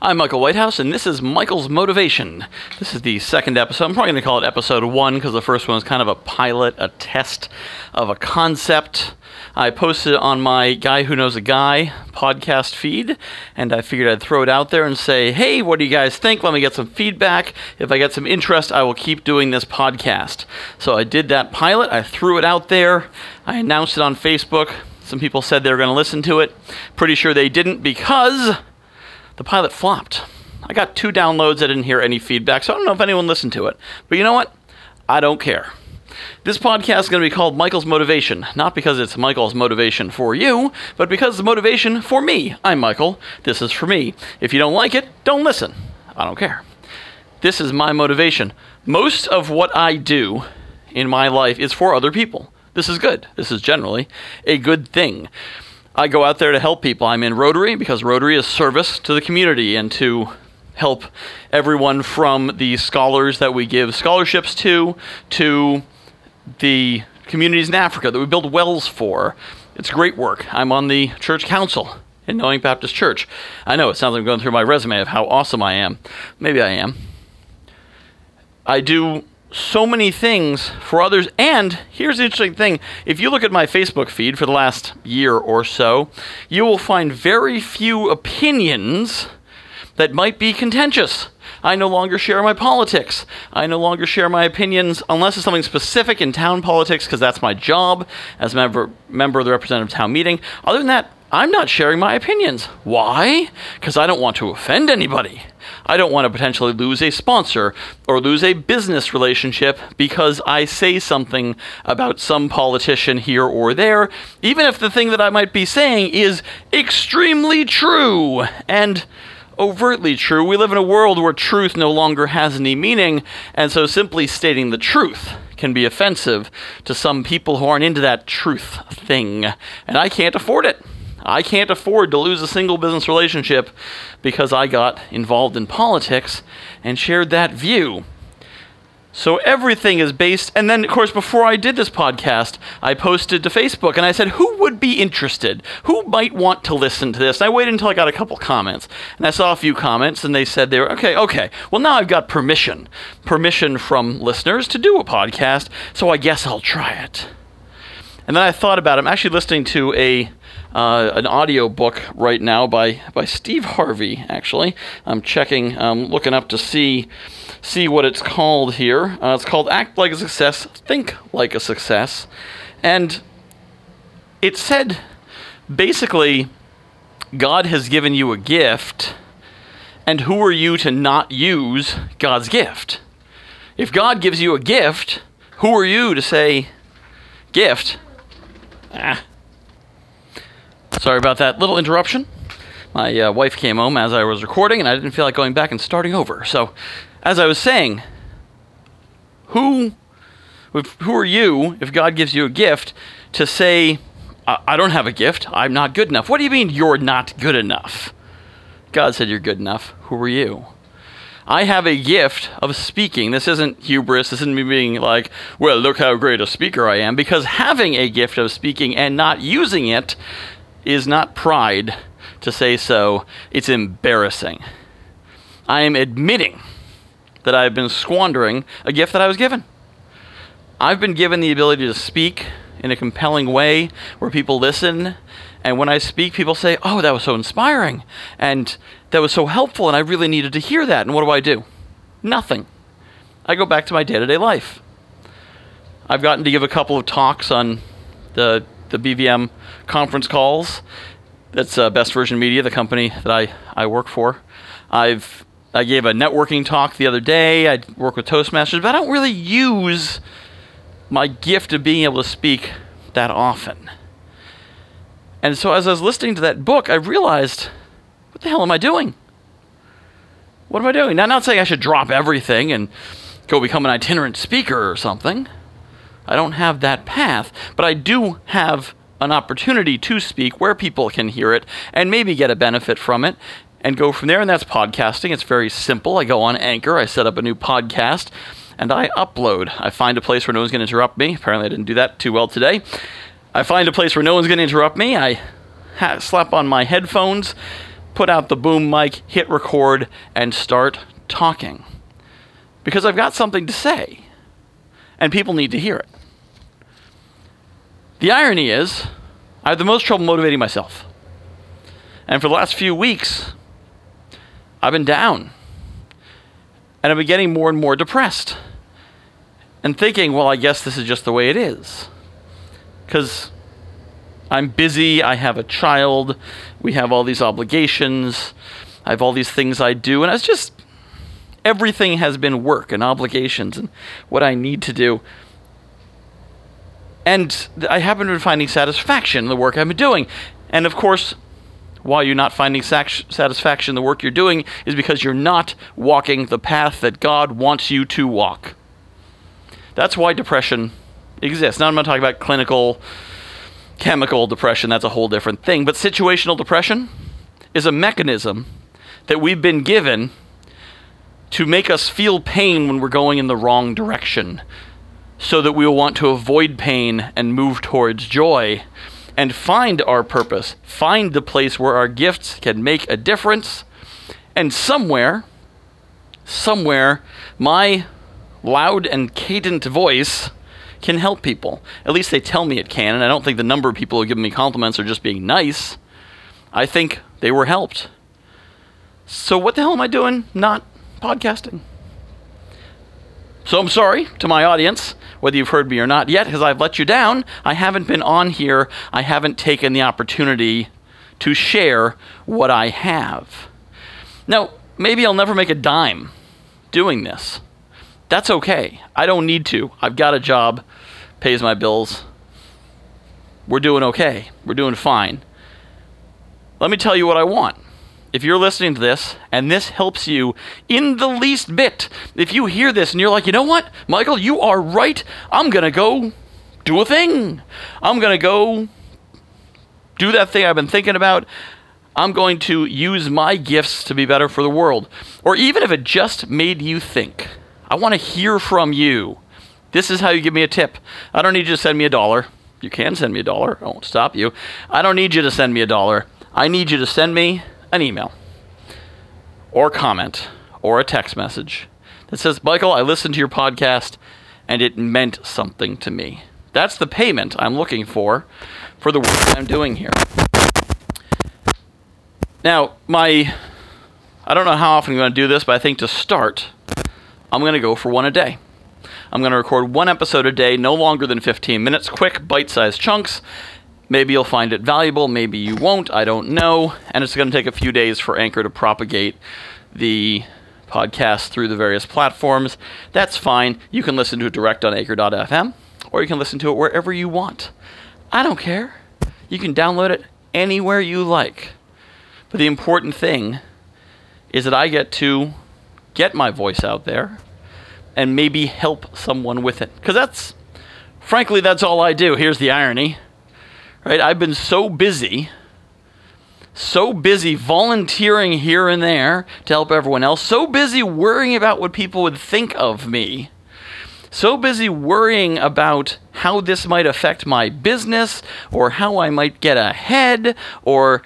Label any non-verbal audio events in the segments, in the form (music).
I'm Michael Whitehouse, and this is Michael's Motivation. This is the second episode. I'm probably going to call it episode one because the first one was kind of a pilot, a test of a concept. I posted it on my Guy Who Knows a Guy podcast feed, and I figured I'd throw it out there and say, hey, what do you guys think? Let me get some feedback. If I get some interest, I will keep doing this podcast. So I did that pilot, I threw it out there, I announced it on Facebook. Some people said they were going to listen to it. Pretty sure they didn't because the pilot flopped. I got two downloads. I didn't hear any feedback, so I don't know if anyone listened to it. But you know what? I don't care. This podcast is going to be called Michael's Motivation, not because it's Michael's motivation for you, but because motivation for me. I'm Michael. This is for me. If you don't like it, don't listen. I don't care. This is my motivation. Most of what I do in my life is for other people. This is good. This is generally a good thing. I go out there to help people. I'm in Rotary because Rotary is service to the community and to help everyone from the scholars that we give scholarships to to the communities in Africa that we build wells for. It's great work. I'm on the church council in Knowing Baptist Church. I know it sounds like I'm going through my resume of how awesome I am. Maybe I am. I do so many things for others. And here's the interesting thing if you look at my Facebook feed for the last year or so, you will find very few opinions that might be contentious. I no longer share my politics. I no longer share my opinions unless it's something specific in town politics, because that's my job as member, member of the representative town meeting. Other than that, I'm not sharing my opinions. Why? Because I don't want to offend anybody. I don't want to potentially lose a sponsor or lose a business relationship because I say something about some politician here or there, even if the thing that I might be saying is extremely true and overtly true. We live in a world where truth no longer has any meaning, and so simply stating the truth can be offensive to some people who aren't into that truth thing, and I can't afford it. I can't afford to lose a single business relationship because I got involved in politics and shared that view. So everything is based, and then, of course, before I did this podcast, I posted to Facebook and I said, Who would be interested? Who might want to listen to this? And I waited until I got a couple comments, and I saw a few comments, and they said they were, Okay, okay, well, now I've got permission. Permission from listeners to do a podcast, so I guess I'll try it. And then I thought about it. I'm actually listening to a uh, an audio book right now by by Steve Harvey. Actually, I'm checking, um, looking up to see see what it's called here. Uh, it's called "Act Like a Success, Think Like a Success," and it said basically, God has given you a gift, and who are you to not use God's gift? If God gives you a gift, who are you to say, gift? Ah, Sorry about that little interruption. My uh, wife came home as I was recording, and I didn't feel like going back and starting over. So, as I was saying, who, who are you if God gives you a gift to say, I don't have a gift, I'm not good enough? What do you mean you're not good enough? God said you're good enough. Who are you? I have a gift of speaking. This isn't hubris. This isn't me being like, well, look how great a speaker I am. Because having a gift of speaking and not using it is not pride to say so, it's embarrassing. I am admitting that I have been squandering a gift that I was given. I've been given the ability to speak in a compelling way where people listen. And when I speak, people say, Oh, that was so inspiring. And that was so helpful. And I really needed to hear that. And what do I do? Nothing. I go back to my day to day life. I've gotten to give a couple of talks on the the BVM conference calls. That's uh, Best Version Media, the company that I, I work for. I've I gave a networking talk the other day. I work with Toastmasters, but I don't really use my gift of being able to speak that often. And so as I was listening to that book, I realized, what the hell am I doing? What am I doing? Now, I'm not saying I should drop everything and go become an itinerant speaker or something. I don't have that path, but I do have an opportunity to speak where people can hear it and maybe get a benefit from it and go from there. And that's podcasting. It's very simple. I go on Anchor, I set up a new podcast, and I upload. I find a place where no one's going to interrupt me. Apparently, I didn't do that too well today. I find a place where no one's going to interrupt me. I ha- slap on my headphones, put out the boom mic, hit record, and start talking. Because I've got something to say, and people need to hear it. The irony is, I have the most trouble motivating myself. And for the last few weeks, I've been down. And I've been getting more and more depressed. And thinking, well, I guess this is just the way it is. Because I'm busy, I have a child, we have all these obligations, I have all these things I do, and it's just everything has been work and obligations and what I need to do. And I haven't been finding satisfaction in the work I've been doing. And of course, why you're not finding satisfaction in the work you're doing is because you're not walking the path that God wants you to walk. That's why depression exists. Now, I'm not talking about clinical, chemical depression, that's a whole different thing. But situational depression is a mechanism that we've been given to make us feel pain when we're going in the wrong direction, so that we will want to avoid pain and move towards joy and find our purpose, find the place where our gifts can make a difference. And somewhere, somewhere, my loud and cadent voice can help people. At least they tell me it can, and I don't think the number of people who give me compliments are just being nice. I think they were helped. So, what the hell am I doing not podcasting? So, I'm sorry to my audience whether you've heard me or not yet, because I've let you down. I haven't been on here. I haven't taken the opportunity to share what I have. Now, maybe I'll never make a dime doing this. That's okay. I don't need to. I've got a job, pays my bills. We're doing okay. We're doing fine. Let me tell you what I want if you're listening to this and this helps you in the least bit, if you hear this and you're like, you know what, Michael, you are right. I'm going to go do a thing. I'm going to go do that thing I've been thinking about. I'm going to use my gifts to be better for the world. Or even if it just made you think, I want to hear from you. This is how you give me a tip. I don't need you to send me a dollar. You can send me a dollar. I won't stop you. I don't need you to send me a dollar. I need you to send me an email or comment or a text message that says, Michael, I listened to your podcast and it meant something to me. That's the payment I'm looking for for the work I'm doing here. Now, my I don't know how often I'm going to do this, but I think to start, I'm going to go for one a day. I'm going to record one episode a day, no longer than 15 minutes, quick, bite sized chunks, Maybe you'll find it valuable, maybe you won't, I don't know. And it's going to take a few days for Anchor to propagate the podcast through the various platforms. That's fine. You can listen to it direct on anchor.fm or you can listen to it wherever you want. I don't care. You can download it anywhere you like. But the important thing is that I get to get my voice out there and maybe help someone with it. Because that's, frankly, that's all I do. Here's the irony right? I've been so busy, so busy volunteering here and there to help everyone else, so busy worrying about what people would think of me, so busy worrying about how this might affect my business or how I might get ahead or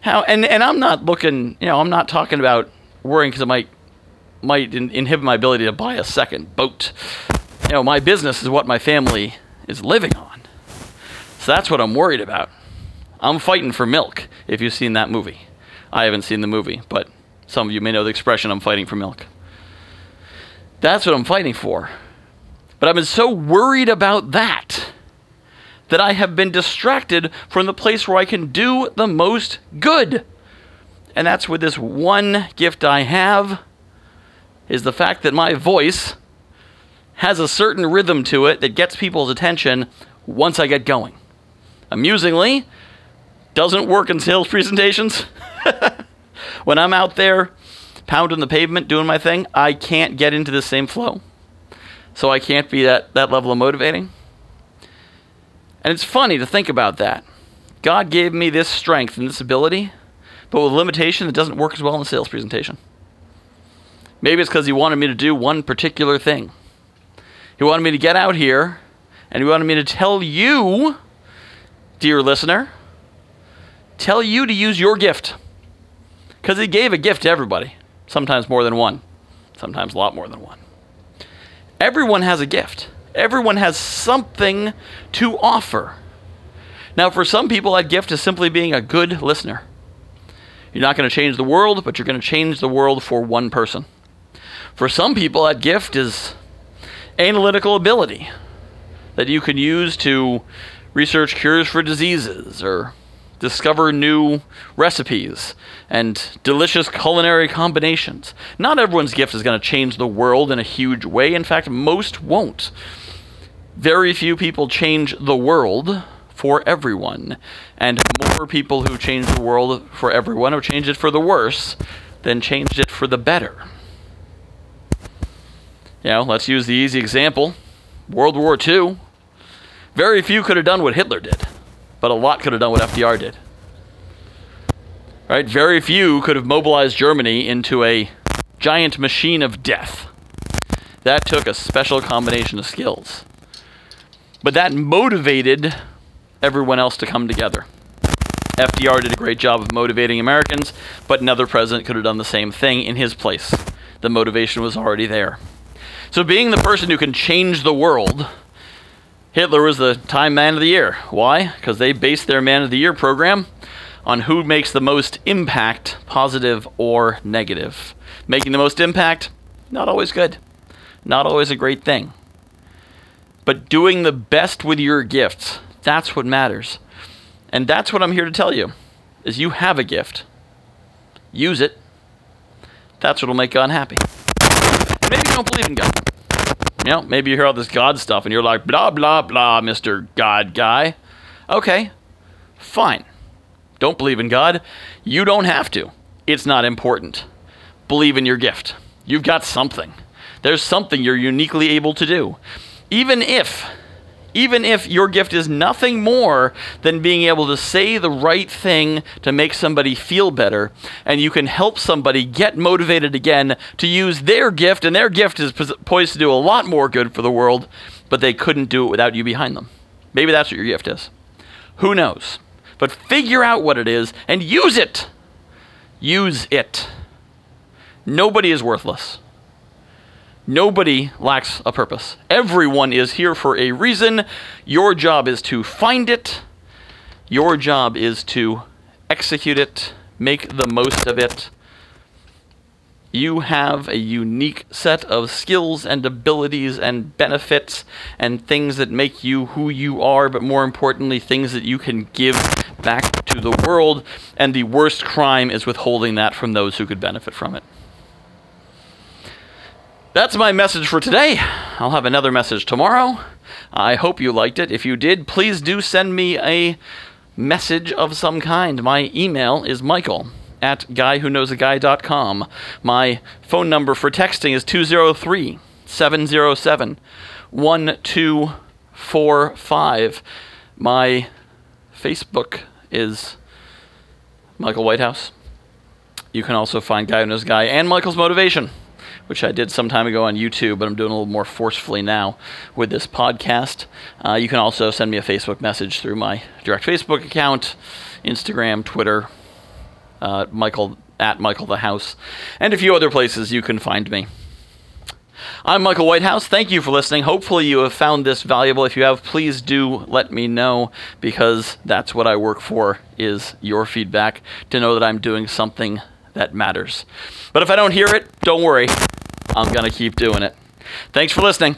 how and and I'm not looking, you know, I'm not talking about worrying because it might might in, inhibit my ability to buy a second boat. You know, my business is what my family is living on. So that's what I'm worried about. I'm fighting for milk, if you've seen that movie. I haven't seen the movie, but some of you may know the expression I'm fighting for milk. That's what I'm fighting for. But I've been so worried about that that I have been distracted from the place where I can do the most good. And that's with this one gift I have is the fact that my voice has a certain rhythm to it that gets people's attention once I get going amusingly, doesn't work in sales (laughs) presentations. (laughs) when I'm out there pounding the pavement doing my thing, I can't get into the same flow. So I can't be that, that level of motivating. And it's funny to think about that. God gave me this strength and this ability, but with limitation, it doesn't work as well in a sales presentation. Maybe it's because He wanted me to do one particular thing. He wanted me to get out here and He wanted me to tell you dear listener, tell you to use your gift. Because he gave a gift to everybody, sometimes more than one, sometimes a lot more than one. Everyone has a gift, everyone has something to offer. Now, for some people, that gift is simply being a good listener. You're not going to change the world, but you're going to change the world for one person. For some people, that gift is analytical ability that you can use to research cures for diseases or discover new recipes and delicious culinary combinations. Not everyone's gift is going to change the world in a huge way. In fact, most won't. Very few people change the world for everyone. And more people who change the world for everyone have changed it for the worse than changed it for the better. You know, let's use the easy example World War II. Very few could have done what Hitler did, but a lot could have done what FDR did. Right? Very few could have mobilized Germany into a giant machine of death. That took a special combination of skills. But that motivated everyone else to come together. FDR did a great job of motivating Americans, but another president could have done the same thing in his place. The motivation was already there. So, being the person who can change the world, Hitler was the Time Man of the Year. Why? Because they based their Man of the Year program on who makes the most impact, positive or negative. Making the most impact, not always good, not always a great thing. But doing the best with your gifts, that's what matters. And that's what I'm here to tell you. Is you have a gift. Use it. That's what'll make God happy. Maybe you don't believe in God. You know, maybe you hear all this God stuff and you're like, blah, blah, blah, Mr. God guy. Okay, fine. Don't believe in God. You don't have to. It's not important. Believe in your gift. You've got something. There's something you're uniquely able to do. Even if even if your gift is nothing more than being able to say the right thing to make somebody feel better, and you can help somebody get motivated again to use their gift, and their gift is poised to do a lot more good for the world, but they couldn't do it without you behind them. Maybe that's what your gift is. Who knows? But figure out what it is and use it. Use it. Nobody is worthless. Nobody lacks a purpose. Everyone is here for a reason. Your job is to find it. Your job is to execute it, make the most of it. You have a unique set of skills and abilities and benefits and things that make you who you are, but more importantly, things that you can give back to the world. And the worst crime is withholding that from those who could benefit from it. That's my message for today. I'll have another message tomorrow. I hope you liked it. If you did, please do send me a message of some kind. My email is michael at guywhoknowsaguy.com. My phone number for texting is 203 707 1245. My Facebook is Michael Whitehouse. You can also find Guy Who Knows Guy and Michael's Motivation which I did some time ago on YouTube, but I'm doing a little more forcefully now with this podcast. Uh, you can also send me a Facebook message through my direct Facebook account, Instagram, Twitter, uh, Michael at Michael the House, and a few other places you can find me. I'm Michael Whitehouse. Thank you for listening. Hopefully, you have found this valuable. If you have, please do let me know because that's what I work for is your feedback to know that I'm doing something that matters. But if I don't hear it, don't worry. I'm going to keep doing it. Thanks for listening.